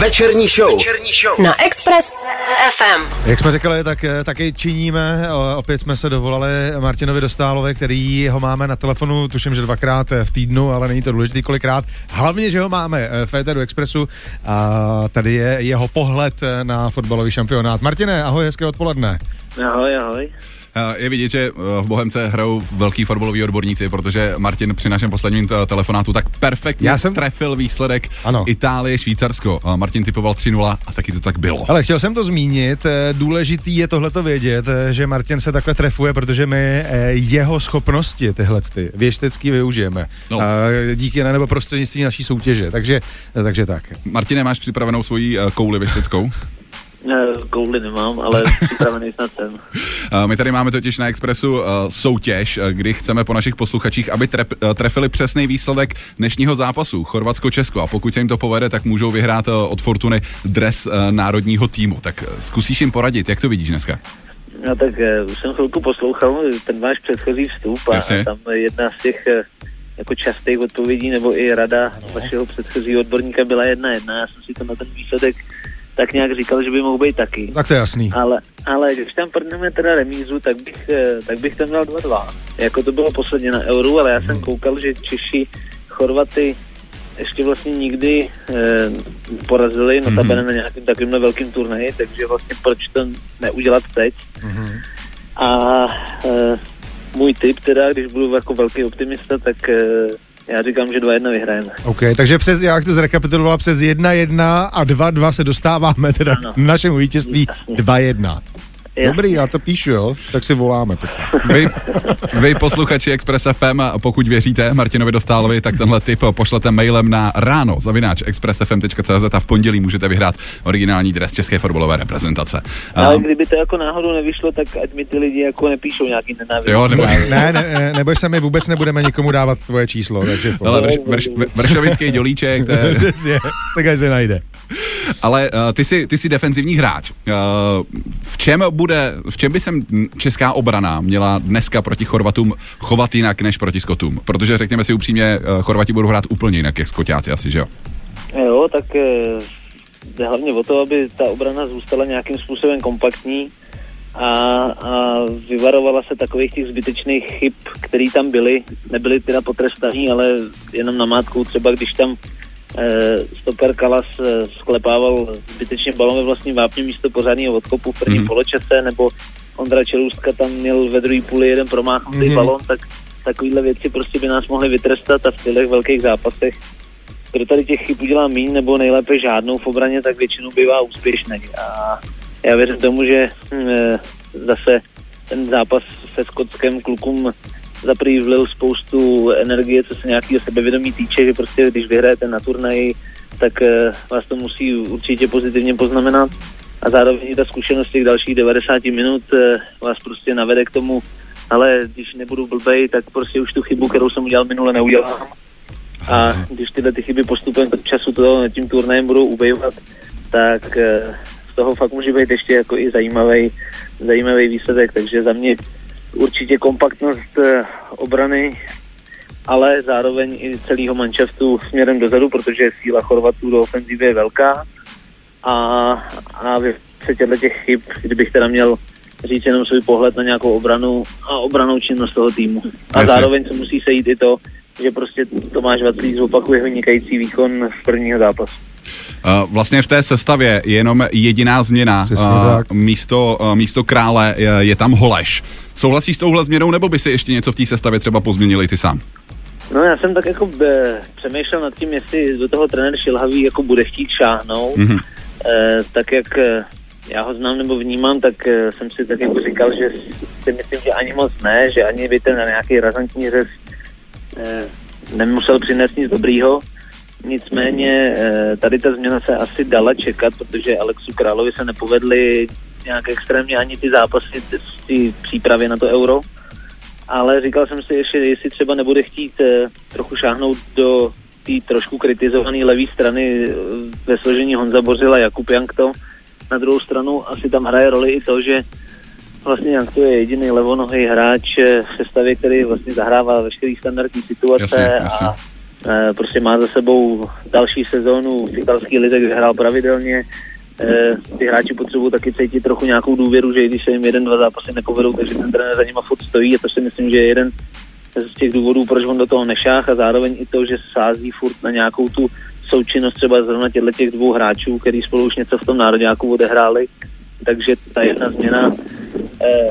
Večerní show. Večerní show. Na Express FM. Jak jsme řekli, tak eh, taky činíme. O, Opět jsme se dovolali Martinovi Dostálové, který ho máme na telefonu, tuším, že dvakrát eh, v týdnu, ale není to důležitý kolikrát. Hlavně, že ho máme eh, v Féteru Expressu a tady je jeho pohled na fotbalový šampionát. Martine, ahoj, hezké odpoledne. Ahoj, ahoj. Eh, Je vidět, že eh, v Bohemce hrajou velký fotbaloví odborníci, protože Martin při našem posledním t- telefonátu tak perfektně Já jsem- trefil výsledek Ano. Itálie, Švýcarsko. Eh, Martin typoval 3-0 a taky to tak bylo. Ale chtěl jsem to zmínit, eh, důležitý je tohleto vědět, eh, že Martin se takhle trefuje, protože my eh, jeho schopnosti tyhle ty věštecký využijeme. No. A díky na nebo prostřednictvím naší soutěže, takže, eh, takže tak. Martine, máš připravenou svoji eh, kouli věšteckou? Kouli nemám, ale připravený snad jsem. My tady máme totiž na Expressu eh, soutěž, eh, kdy chceme po našich posluchačích, aby trep, eh, trefili přesný výsledek dnešního zápasu Chorvatsko-Česko. A pokud se jim to povede, tak můžou vyhrát od Fortuny dres národního týmu. Tak zkusíš jim poradit, jak to vidíš dneska? No tak už jsem chvilku poslouchal ten váš předchozí vstup a, Jasně. tam jedna z těch jako častých odpovědí nebo i rada vašeho předchozího odborníka byla jedna jedna. Já jsem si to na ten výsledek tak nějak říkal, že by mohl být taky. Tak to je jasný. Ale, ale když tam prdneme teda remízu, tak bych, eh, tak bych tam dal 2-2. Jako to bylo posledně na euru, ale já jsem koukal, že Češi Chorvaty ještě vlastně nikdy eh, porazili, notabene na nějakým takovýmhle velkým turnaji, takže vlastně proč to neudělat teď. A eh, můj tip teda, když budu jako velký optimista, tak eh, já říkám, že 2-1 vyhrajeme. OK, takže přes, jak to zrekapitulovala, přes 1-1 a 2-2 se dostáváme teda Ano. k našemu vítězství Jasně. 2-1. Jasně. Dobrý, já to píšu, jo, tak si voláme. Vy, vy posluchači Express FM, a pokud věříte Martinovi Dostálovi, tak tenhle tip pošlete mailem na ráno zavináč expressfm.cz a v pondělí můžete vyhrát originální dres české fotbalové reprezentace. Ale Um, kdyby to jako náhodou nevyšlo, tak ať mi ty lidi jako nepíšou nějaký nenávist. jo, nebo, Ne, ne, ne, neboj se, my vůbec nebudeme nikomu dávat tvoje číslo, takže... ale vrš, vrš, vršovický dělíček, to je, Přesně, se každý najde. ale uh, ty, jsi, ty jsi defenzivní hráč. Uh, v čem bude, v čem by se česká obrana měla dneska proti Chorvatům chovat jinak než proti Skotům? Protože řekněme si upřímně, uh, Chorvati budou hrát úplně jinak, jak Skotáci asi, že jo? Jo, tak eh, jde hlavně o to, aby ta obrana zůstala nějakým způsobem kompaktní a, a vyvarovala se takových těch zbytečných chyb, které tam byly. Nebyly teda potrestaný, ale jenom namátkou třeba, když tam eh, stoper Kalas eh, sklepával zbytečně balon ve vlastním vápně místo pořádného odkopu v prvním Mhm. mm. poločase, nebo Ondra Čelůstka tam měl ve druhé půli jeden promáchnutý Mhm. mm. balon, tak takovýhle věci prostě by nás mohly vytrestat a v těch velkých zápasech kdo tady těch chyb udělá míň nebo nejlépe žádnou v obraně, tak většinou bývá úspěšný. A já věřím tomu, že hm, eh, zase ten zápas se Skotskem klukům za prvý vlil spoustu energie, co se nějakého sebevědomí týče, že prostě když vyhrajete na turnaji, tak eh, vás to musí určitě pozitivně poznamenat a zároveň ta zkušenost těch dalších 90 minut eh, vás prostě navede k tomu, ale když nebudu blbej, tak prostě už tu chybu, kterou jsem udělal minule, neudělám. A když tyhle ty chyby postupem času toho tím turnajem budou ubejovat, tak eh, z toho fakt může být ještě jako i zajímavý, zajímavý výsledek. Takže za mě určitě kompaktnost eh, obrany, ale zároveň i celého manšaftu směrem dozadu, protože síla Chorvatů do ofenzivy je velká. A, a v těchto těch chyb, kdybych teda měl říct jenom svůj pohled na nějakou obranu a obranou činnost toho týmu. A Jasně. zároveň se musí sejít i to, že prostě Tomáš Vaclík zopakuje vynikající výkon z prvního zápasu. Uh, Vlastně v té sestavě je jenom jediná změna. Přesně Uh, tak. místo, uh, místo krále je, je tam Holeš. Souhlasíš s touhle změnou, nebo by si ještě něco v té sestavě třeba pozměnili ty sám? No já jsem tak jako e, přemýšlel nad tím, jestli do toho trenér Šilhavý jako bude chtít šáhnout. Mhm. E, tak jak já ho znám nebo vnímám, tak e, jsem si tak jako říkal, že si myslím, že ani moc ne, že ani by ten nějaký razantní řez e, nemusel přinést nic dobrýho. Nicméně e, tady ta změna se asi dala čekat, protože Alexu Královi se nepovedly nějak extrémně ani ty zápasy z té přípravy na to euro. Ale říkal jsem si ještě, jestli třeba nebude chtít eh, trochu šáhnout do té trošku kritizované levé strany eh, ve složení Honza Bořila Jakub Jankto. Na druhou stranu asi tam hraje roli i to, že vlastně Jankto je jediný levonohý hráč eh, v sestavě, který vlastně zahrává veškerý standardní situace Jasně, jasně. a Eh, prostě má za sebou další sezónu v italský lidé, kde hrál pravidelně. Eh, ty hráči potřebují taky cítit trochu nějakou důvěru, že i když se jim jeden, dva zápasy nepovedou, takže ten trenér za nima furt stojí a to si myslím, že je jeden z těch důvodů, proč on do toho nešách a zároveň i to, že sází furt na nějakou tu součinnost třeba zrovna těchto těch dvou hráčů, který spolu už něco v tom národňáku odehráli. Takže ta jedna změna eh,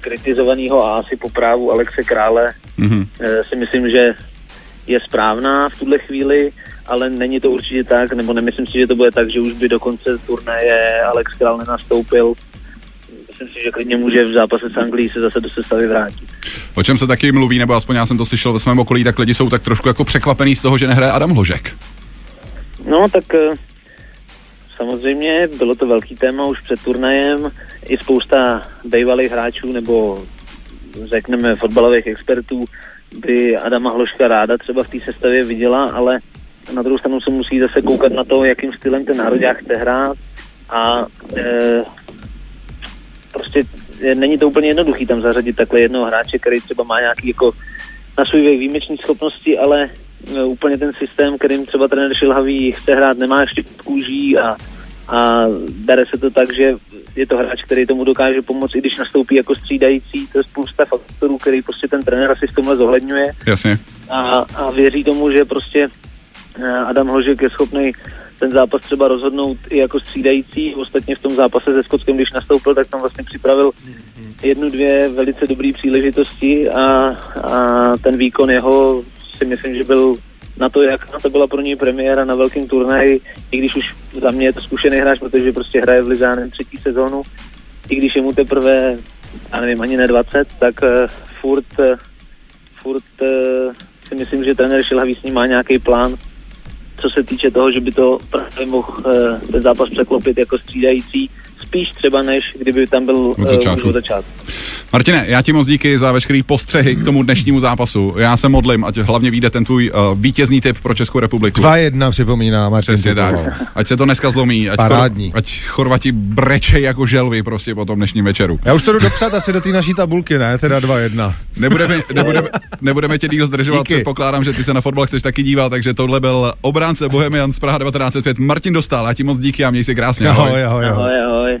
kritizovaného a asi po právu Alexe Krále mm-hmm. eh, si myslím, že je správná v tuhle chvíli, ale není to určitě tak, nebo nemyslím si, že to bude tak, že už by do konce turnaje Alex Král nenastoupil. Myslím si, že klidně může v zápase s Anglií se zase do sestavy vrátit. O čem se taky mluví, nebo aspoň já jsem to slyšel ve svém okolí, tak lidi jsou tak trošku jako překvapený z toho, že nehraje Adam Hložek. No, tak eh, samozřejmě bylo to velký téma už před turnajem. I spousta bývalých hráčů nebo řekneme fotbalových expertů by Adama Hloška ráda třeba v té sestavě viděla, ale na druhou stranu se musí zase koukat na to, jakým stylem ten národák chce hrát. A e, prostě není to úplně jednoduchý tam zařadit takhle jednoho hráče, který třeba má nějaký jako na svůj věk výjimečný schopnosti, ale e, úplně ten systém, kterým třeba trenér Šilhavý chce hrát, nemá ještě kůží a, a bere se to tak, že je to hráč, který tomu dokáže pomoct, i když nastoupí jako střídající. To je spousta faktorů, který prostě ten trenér asi v tomhle zohledňuje. Jasně. A, a věří tomu, že prostě eh, Adam Hložek je schopný ten zápas třeba rozhodnout i jako střídající. Ostatně v tom zápase se Skotskem, když nastoupil, tak tam vlastně připravil jednu, dvě velice dobré příležitosti a, a ten výkon jeho si myslím, že byl na to, jak na to byla pro něj premiéra na velkém turnaji, i když už za mě je to zkušený hráč, protože prostě hraje v Lizáne třetí sezónu, i když je mu teprve, já nevím, ani ne 20, tak uh, furt, uh, furt uh, si myslím, že trenér Šilhavý s ním má nějaký plán, co se týče toho, že by to právě mohl uh, ten zápas překlopit jako střídající, spíš třeba než kdyby tam byl od začátku. Uh, začátku. Martine, já ti moc díky za veškerý postřehy k tomu dnešnímu zápasu. Já se modlím, ať hlavně vyjde ten tvůj uh, vítězný tip pro Českou republiku. 2-1 připomíná Martin. Přesně tak. Ať se to dneska zlomí. Ať, Parádní. Chor, ať Chorvati brečej jako želvy prostě po tom dnešním večeru. Já už to jdu dopsat asi do té naší tabulky, ne? Teda 2-1. Nebudeme, nebudeme, nebudeme tě díl zdržovat, předpokládám, že ty se na fotbal chceš taky dívat, takže tohle byl obránce Bohemian z Praha 1905 Martin Dostal. Já ti moc díky a měj se krásně. Ahoj, ahoj, ahoj. ahoj, ahoj.